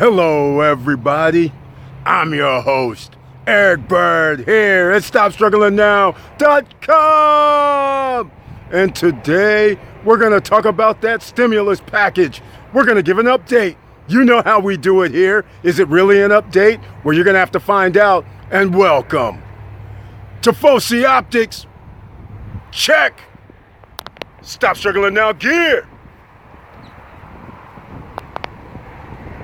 Hello, everybody. I'm your host, Eric Bird, here at StopStrugglingNow.com. And today, we're going to talk about that stimulus package. We're going to give an update. You know how we do it here. Is it really an update? Well, you're going to have to find out. And welcome to Foci Optics. Check. Stop struggling now, gear.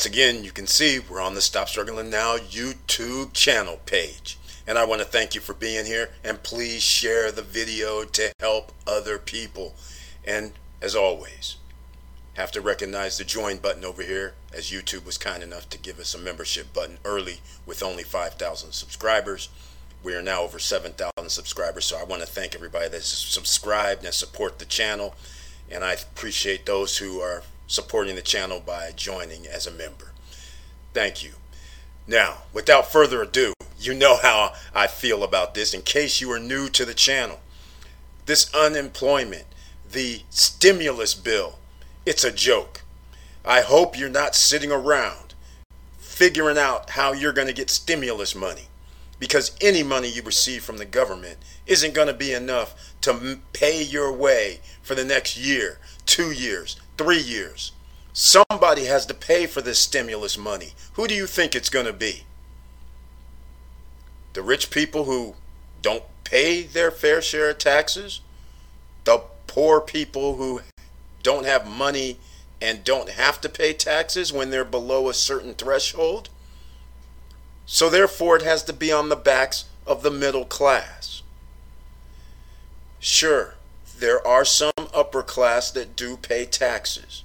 Once again, you can see we're on the Stop Struggling Now YouTube channel page. And I want to thank you for being here. And please share the video to help other people. And as always, have to recognize the join button over here as YouTube was kind enough to give us a membership button early with only 5,000 subscribers. We are now over 7,000 subscribers. So I want to thank everybody that's subscribed and support the channel. And I appreciate those who are supporting the channel by joining as a member. Thank you. Now, without further ado, you know how I feel about this. In case you are new to the channel, this unemployment, the stimulus bill, it's a joke. I hope you're not sitting around figuring out how you're going to get stimulus money because any money you receive from the government isn't going to be enough to pay your way for the next year, two years, three years. Somebody has to pay for this stimulus money. Who do you think it's going to be? The rich people who don't pay their fair share of taxes? The poor people who don't have money and don't have to pay taxes when they're below a certain threshold? So therefore, it has to be on the backs of the middle class. Sure, there are some upper class that do pay taxes.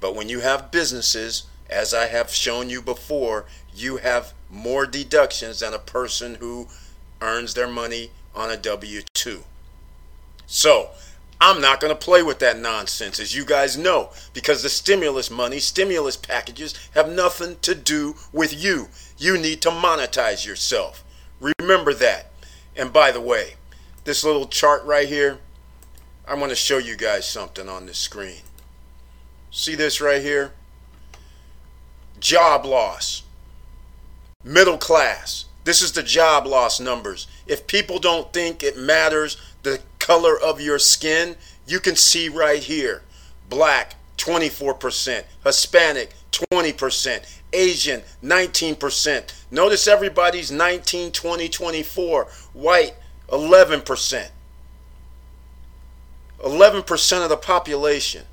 But when you have businesses, as I have shown you before, you have more deductions than a person who earns their money on a W 2. So, I'm not going to play with that nonsense, as you guys know, because the stimulus money, stimulus packages have nothing to do with you. You need to monetize yourself. Remember that. And by the way, this little chart right here, I'm going to show you guys something on this screen. See this right here? Job loss. Middle class. This is the job loss numbers. If people don't think it matters the color of your skin, you can see right here. Black, 24%. Hispanic, 20%. Asian, 19%. Notice everybody's 19, 20, 24. White, 11%. 11% of the population.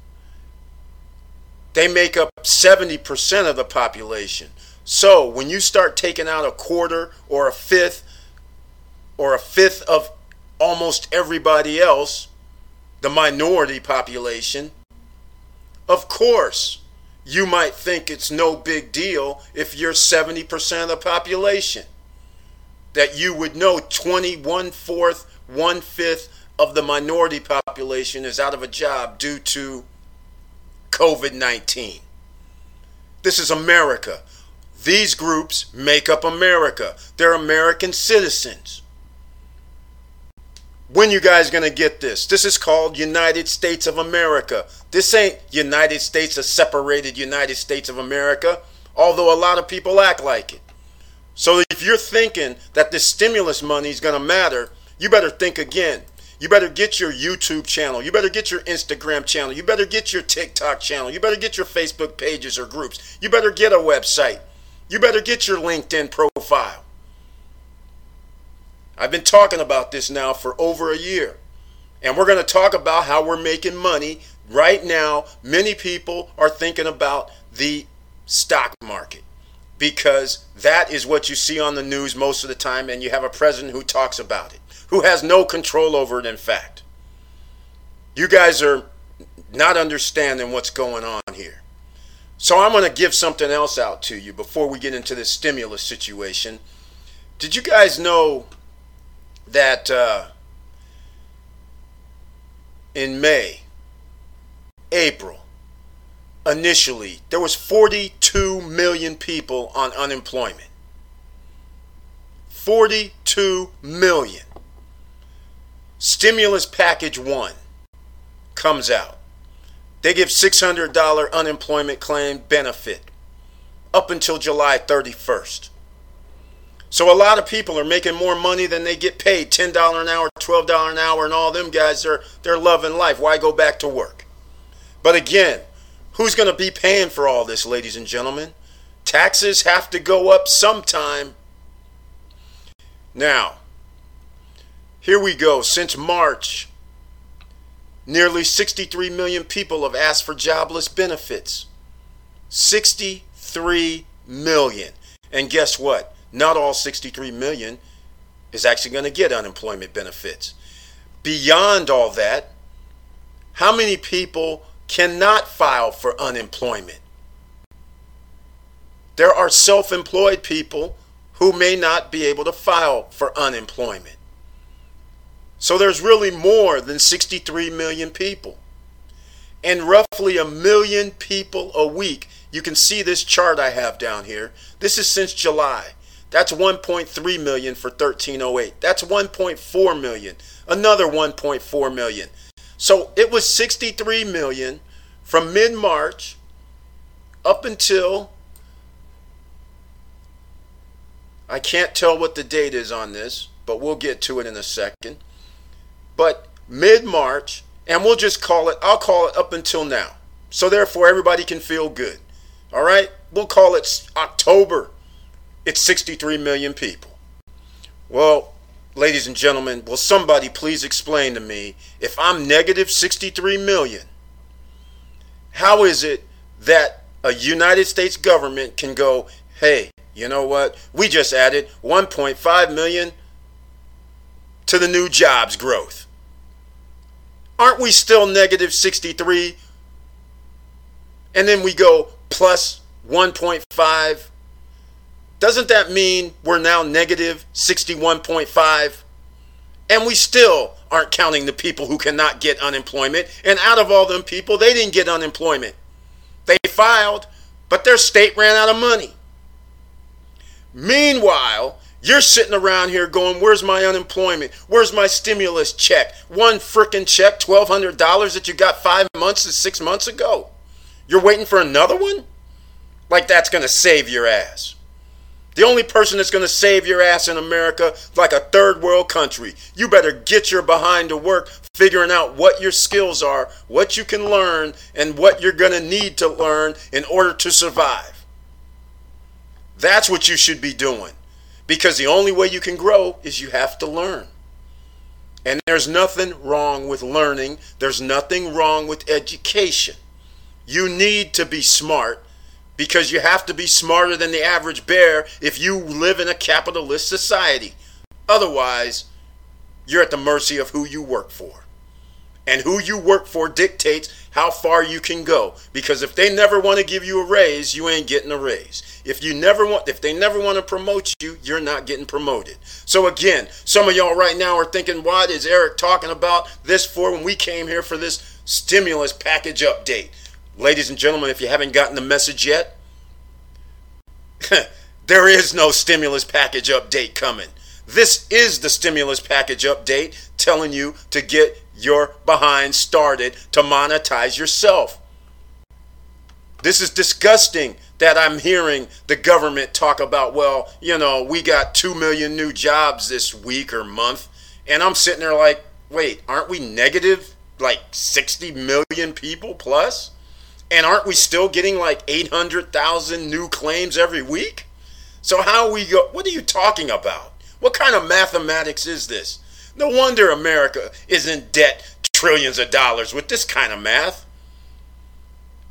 They make up 70% of the population. So when you start taking out a quarter or a fifth or a fifth of almost everybody else, the minority population, of course, you might think it's no big deal if you're 70% of the population. That you would know 21 fourth, one fifth of the minority population is out of a job due to COVID 19. This is America. These groups make up America. They're American citizens. When you guys gonna get this? This is called United States of America. This ain't United States, a separated United States of America, although a lot of people act like it. So if you're thinking that this stimulus money is gonna matter, you better think again. You better get your YouTube channel. You better get your Instagram channel. You better get your TikTok channel. You better get your Facebook pages or groups. You better get a website. You better get your LinkedIn profile. I've been talking about this now for over a year. And we're going to talk about how we're making money. Right now, many people are thinking about the stock market because that is what you see on the news most of the time, and you have a president who talks about it who has no control over it, in fact. You guys are not understanding what's going on here. So I'm going to give something else out to you before we get into this stimulus situation. Did you guys know that uh, in May, April, initially there was 42 million people on unemployment. 42 million. Stimulus package 1 comes out. They give $600 unemployment claim benefit up until July 31st. So a lot of people are making more money than they get paid. $10 an hour, $12 an hour, and all them guys are they're loving life. Why go back to work? But again, who's going to be paying for all this, ladies and gentlemen? Taxes have to go up sometime. Now, here we go. Since March, nearly 63 million people have asked for jobless benefits. 63 million. And guess what? not all 63 million is actually going to get unemployment benefits. Beyond all that, how many people cannot file for unemployment? There are self employed people who may not be able to file for unemployment. So there's really more than 63 million people. And roughly a million people a week. You can see this chart I have down here. This is since July. That's 1.3 million for 1308. That's 1.4 million. Another 1.4 million. So it was 63 million from mid-March up until I can't tell what the date is on this, but we'll get to it in a second. But mid-March and we'll just call it I'll call it up until now. So therefore everybody can feel good. All right? We'll call it October it's 63 million people. Well, ladies and gentlemen, will somebody please explain to me if I'm negative 63 million, how is it that a United States government can go, hey, you know what? We just added 1.5 million to the new jobs growth. Aren't we still negative 63? And then we go plus 1.5 doesn't that mean we're now negative 61.5? And we still aren't counting the people who cannot get unemployment. And out of all them people, they didn't get unemployment. They filed, but their state ran out of money. Meanwhile, you're sitting around here going, Where's my unemployment? Where's my stimulus check? One freaking check, $1,200 that you got five months to six months ago. You're waiting for another one? Like that's going to save your ass. The only person that's going to save your ass in America, like a third world country, you better get your behind to work figuring out what your skills are, what you can learn, and what you're going to need to learn in order to survive. That's what you should be doing. Because the only way you can grow is you have to learn. And there's nothing wrong with learning, there's nothing wrong with education. You need to be smart because you have to be smarter than the average bear if you live in a capitalist society. Otherwise, you're at the mercy of who you work for. And who you work for dictates how far you can go. Because if they never want to give you a raise, you ain't getting a raise. If you never want if they never want to promote you, you're not getting promoted. So again, some of y'all right now are thinking, what is Eric talking about this for when we came here for this stimulus package update? Ladies and gentlemen, if you haven't gotten the message yet, there is no stimulus package update coming. This is the stimulus package update telling you to get your behind started to monetize yourself. This is disgusting that I'm hearing the government talk about, well, you know, we got 2 million new jobs this week or month. And I'm sitting there like, wait, aren't we negative like 60 million people plus? And aren't we still getting like 800,000 new claims every week? So how we go What are you talking about? What kind of mathematics is this? No wonder America is in debt trillions of dollars with this kind of math.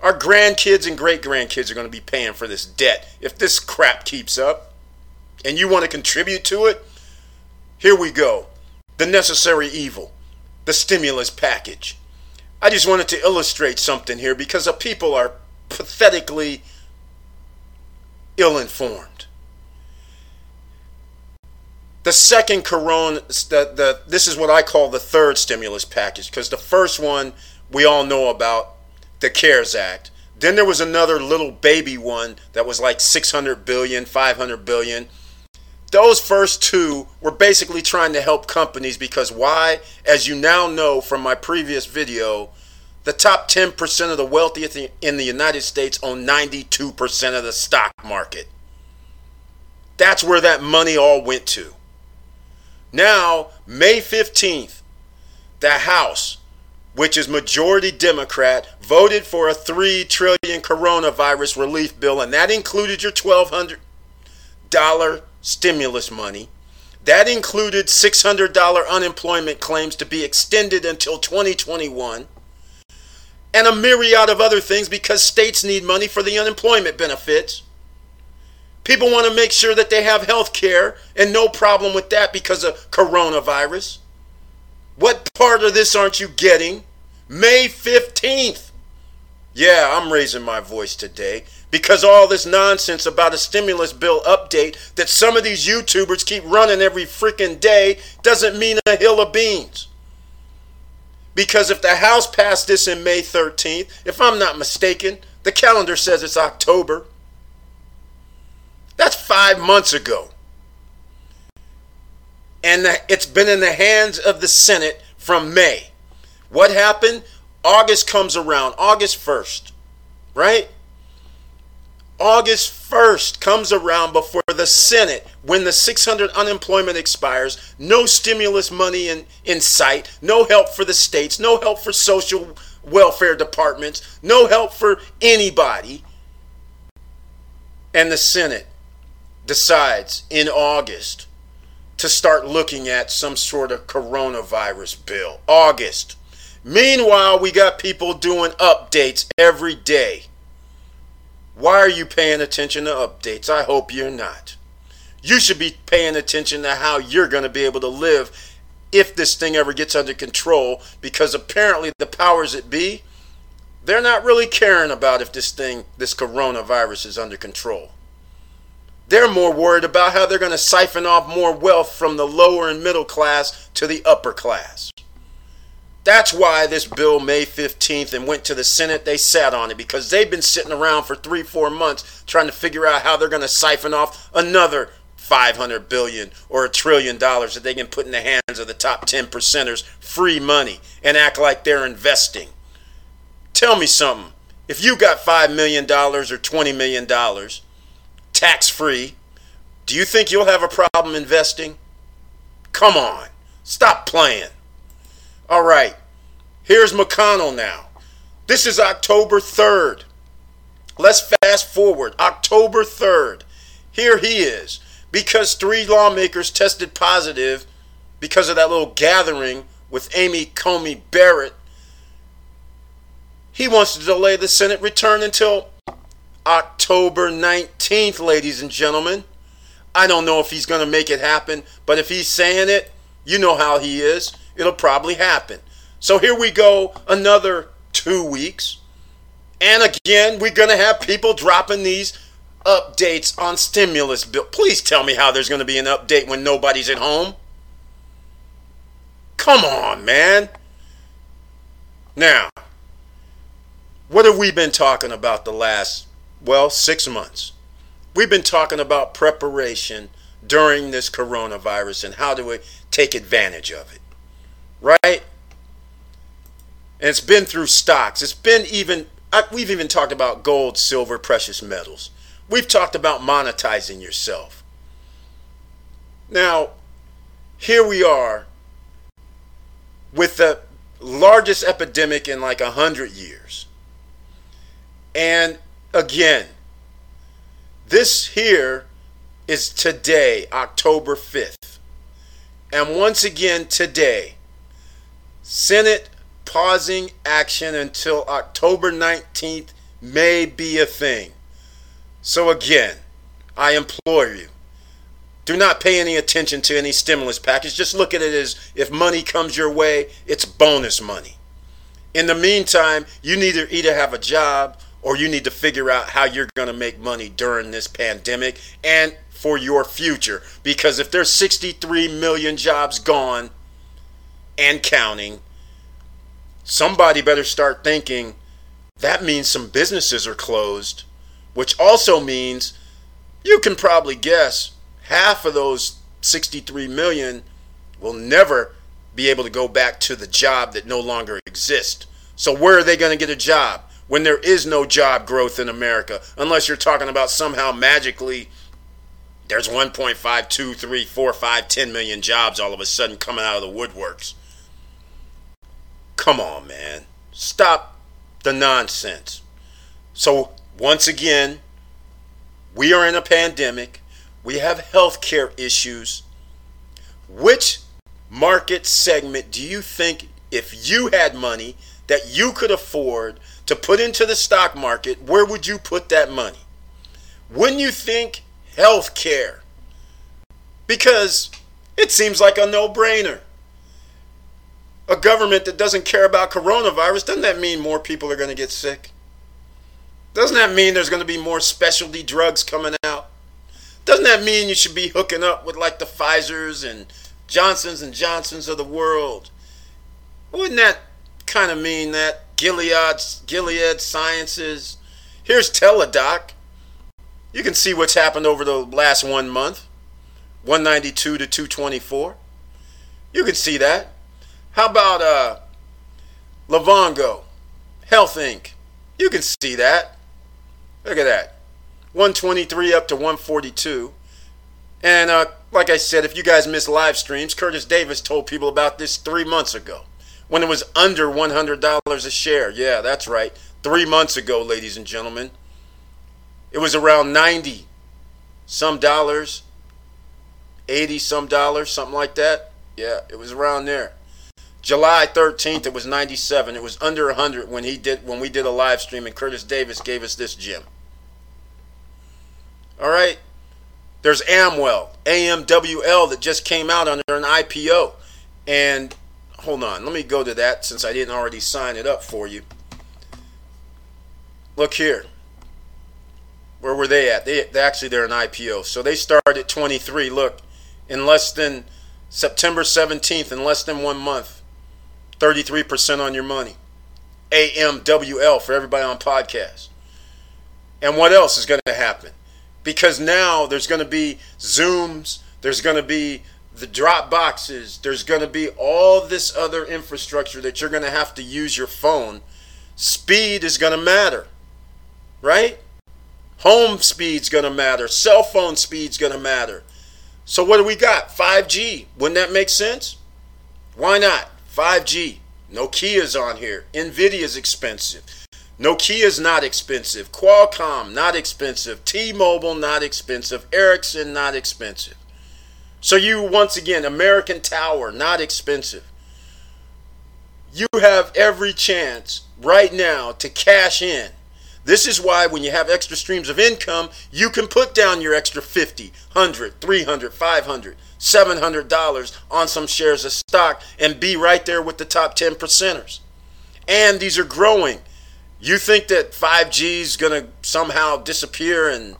Our grandkids and great grandkids are going to be paying for this debt if this crap keeps up. And you want to contribute to it? Here we go. The necessary evil, the stimulus package. I just wanted to illustrate something here because the people are pathetically ill informed. the second corona the, the this is what I call the third stimulus package because the first one we all know about the CARES Act. Then there was another little baby one that was like 600 billion, 500 billion. Those first two were basically trying to help companies because why? As you now know from my previous video, the top 10% of the wealthiest in the United States own 92% of the stock market. That's where that money all went to. Now, May 15th, the House, which is majority Democrat, voted for a 3 trillion coronavirus relief bill and that included your $1200 stimulus money. That included $600 unemployment claims to be extended until 2021 and a myriad of other things because states need money for the unemployment benefits. People want to make sure that they have health care and no problem with that because of coronavirus. What part of this aren't you getting? May 15th. Yeah, I'm raising my voice today because all this nonsense about a stimulus bill update that some of these YouTubers keep running every freaking day doesn't mean a hill of beans. Because if the House passed this in May 13th, if I'm not mistaken, the calendar says it's October. That's five months ago. And it's been in the hands of the Senate from May. What happened? August comes around, August 1st, right? August 1st comes around before the Senate when the 600 unemployment expires, no stimulus money in, in sight, no help for the states, no help for social welfare departments, no help for anybody. And the Senate decides in August to start looking at some sort of coronavirus bill. August. Meanwhile, we got people doing updates every day. Why are you paying attention to updates? I hope you're not. You should be paying attention to how you're going to be able to live if this thing ever gets under control because apparently the powers that be they're not really caring about if this thing this coronavirus is under control. They're more worried about how they're going to siphon off more wealth from the lower and middle class to the upper class. That's why this bill May 15th and went to the Senate. They sat on it because they've been sitting around for three, four months trying to figure out how they're going to siphon off another 500 billion or a trillion dollars that they can put in the hands of the top 10 percenters free money and act like they're investing. Tell me something. If you got $5 million or $20 million tax free, do you think you'll have a problem investing? Come on, stop playing. All right, here's McConnell now. This is October 3rd. Let's fast forward. October 3rd. Here he is. Because three lawmakers tested positive because of that little gathering with Amy Coney Barrett, he wants to delay the Senate return until October 19th, ladies and gentlemen. I don't know if he's going to make it happen, but if he's saying it, you know how he is. It'll probably happen. So here we go, another two weeks. And again, we're going to have people dropping these updates on stimulus bill. Please tell me how there's going to be an update when nobody's at home. Come on, man. Now, what have we been talking about the last well, six months. We've been talking about preparation during this coronavirus and how do we take advantage of it. Right? And it's been through stocks. It's been even, we've even talked about gold, silver, precious metals. We've talked about monetizing yourself. Now, here we are with the largest epidemic in like a hundred years. And again. This here is today, October 5th. And once again, today, Senate pausing action until October 19th may be a thing. So, again, I implore you do not pay any attention to any stimulus package. Just look at it as if money comes your way, it's bonus money. In the meantime, you need to either have a job or you need to figure out how you're going to make money during this pandemic and for your future. Because if there's 63 million jobs gone and counting, somebody better start thinking that means some businesses are closed, which also means you can probably guess half of those 63 million will never be able to go back to the job that no longer exists. So, where are they going to get a job when there is no job growth in America? Unless you're talking about somehow magically there's 1.5, 2, 3, 4, 5, 10 million jobs all of a sudden coming out of the woodworks. Come on, man. Stop the nonsense. So, once again, we are in a pandemic. We have healthcare issues. Which market segment do you think, if you had money that you could afford to put into the stock market, where would you put that money? Wouldn't you think healthcare? Because it seems like a no brainer. A government that doesn't care about coronavirus, doesn't that mean more people are going to get sick? Doesn't that mean there's going to be more specialty drugs coming out? Doesn't that mean you should be hooking up with like the Pfizer's and Johnson's and Johnson's of the world? Wouldn't that kind of mean that Gilead, Gilead Sciences? Here's Teladoc. You can see what's happened over the last one month. 192 to 224. You can see that. How about uh Health Inc. You can see that. Look at that. 123 up to 142. And uh, like I said, if you guys miss live streams, Curtis Davis told people about this three months ago when it was under $100 a share. Yeah, that's right. Three months ago, ladies and gentlemen. It was around 90 some dollars, 80 some dollars, something like that. Yeah, it was around there. July 13th, it was 97. It was under 100 when he did when we did a live stream and Curtis Davis gave us this gem. All right. There's Amwell, AMWL that just came out under an IPO. And hold on, let me go to that since I didn't already sign it up for you. Look here. Where were they at? They, they actually they're an IPO. So they started at 23. Look, in less than September 17th, in less than one month, 33% on your money. AMWL for everybody on podcast. And what else is going to happen? because now there's going to be Zooms, there's going to be the drop boxes, there's going to be all this other infrastructure that you're going to have to use your phone. Speed is going to matter, right? Home speed's going to matter, cell phone speed's going to matter. So what do we got? 5G. Wouldn't that make sense? Why not? 5G. Nokia's on here. Nvidia's expensive. Nokia is not expensive. Qualcomm, not expensive. T Mobile, not expensive. Ericsson, not expensive. So, you, once again, American Tower, not expensive. You have every chance right now to cash in. This is why when you have extra streams of income, you can put down your extra 50, 100, 300, 500, 700 dollars on some shares of stock and be right there with the top 10 percenters. And these are growing. You think that 5G is going to somehow disappear and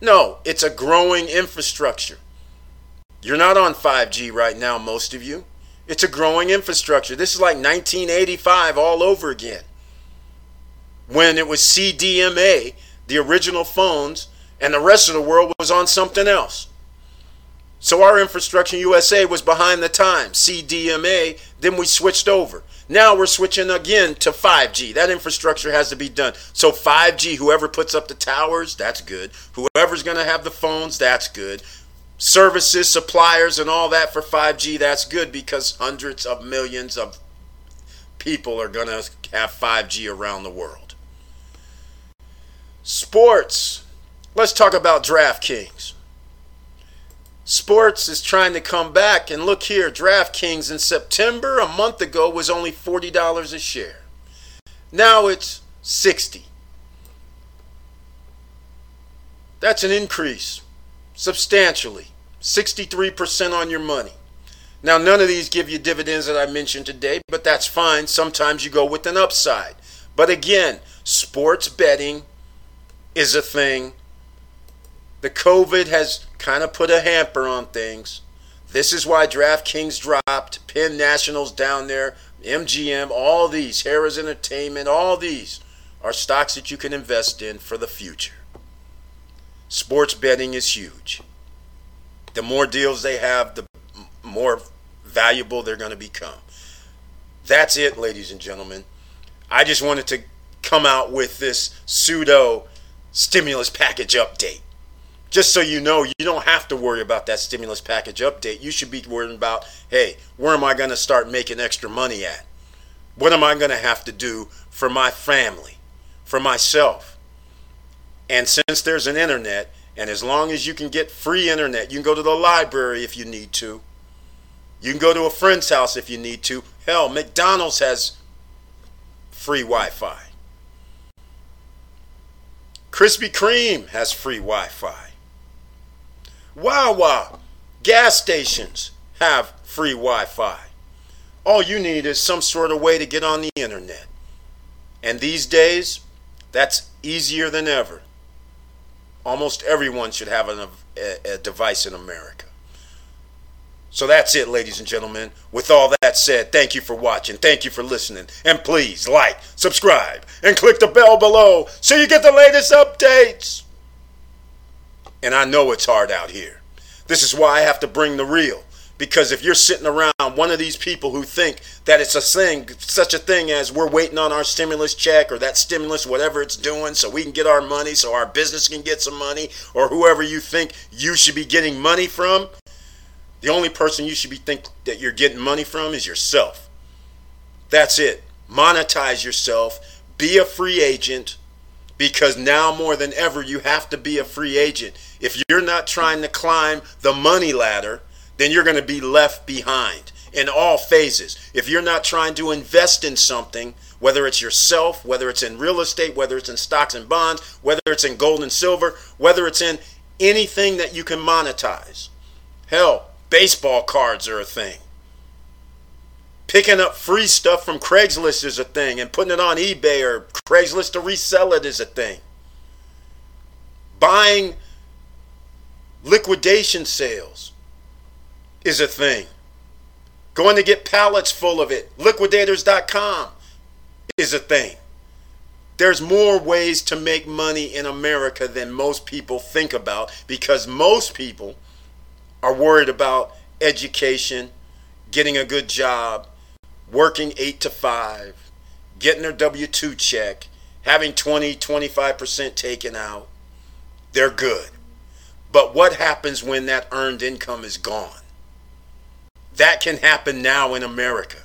no, it's a growing infrastructure. You're not on 5G right now, most of you. It's a growing infrastructure. This is like 1985 all over again. When it was CDMA, the original phones, and the rest of the world was on something else. So our infrastructure USA was behind the times. CDMA, then we switched over. Now we're switching again to 5G. That infrastructure has to be done. So 5G, whoever puts up the towers, that's good. Whoever's going to have the phones, that's good. Services, suppliers, and all that for 5G, that's good because hundreds of millions of people are going to have 5G around the world. Sports. Let's talk about DraftKings. Sports is trying to come back, and look here DraftKings in September, a month ago, was only $40 a share. Now it's 60 That's an increase, substantially. 63% on your money. Now, none of these give you dividends that I mentioned today, but that's fine. Sometimes you go with an upside. But again, sports betting is a thing the COVID has kind of put a hamper on things. This is why DraftKings dropped, Penn Nationals down there, MGM, all these, Harrah's Entertainment, all these are stocks that you can invest in for the future. Sports betting is huge. The more deals they have, the more valuable they're going to become. That's it, ladies and gentlemen. I just wanted to come out with this pseudo stimulus package update. Just so you know, you don't have to worry about that stimulus package update. You should be worrying about, hey, where am I going to start making extra money at? What am I going to have to do for my family, for myself? And since there's an internet, and as long as you can get free internet, you can go to the library if you need to. You can go to a friend's house if you need to. Hell, McDonald's has free Wi Fi. Krispy Kreme has free Wi Fi. Wawa gas stations have free Wi Fi. All you need is some sort of way to get on the internet. And these days, that's easier than ever. Almost everyone should have a, a, a device in America. So that's it, ladies and gentlemen. With all that said, thank you for watching. Thank you for listening. And please like, subscribe, and click the bell below so you get the latest updates. And I know it's hard out here. This is why I have to bring the real. Because if you're sitting around one of these people who think that it's a thing, such a thing as we're waiting on our stimulus check or that stimulus, whatever it's doing, so we can get our money, so our business can get some money, or whoever you think you should be getting money from, the only person you should be think that you're getting money from is yourself. That's it. Monetize yourself. Be a free agent because now more than ever you have to be a free agent. If you're not trying to climb the money ladder, then you're going to be left behind in all phases. If you're not trying to invest in something, whether it's yourself, whether it's in real estate, whether it's in stocks and bonds, whether it's in gold and silver, whether it's in anything that you can monetize. Hell, Baseball cards are a thing. Picking up free stuff from Craigslist is a thing, and putting it on eBay or Craigslist to resell it is a thing. Buying liquidation sales is a thing. Going to get pallets full of it, liquidators.com is a thing. There's more ways to make money in America than most people think about because most people are worried about education, getting a good job, working 8 to 5, getting their W 2 check, having 20, 25% taken out. They're good. But what happens when that earned income is gone? That can happen now in America.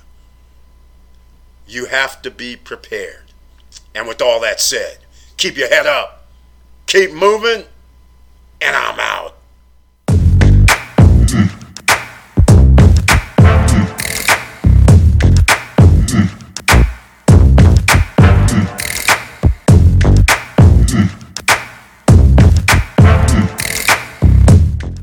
You have to be prepared. And with all that said, keep your head up, keep moving, and I'm out.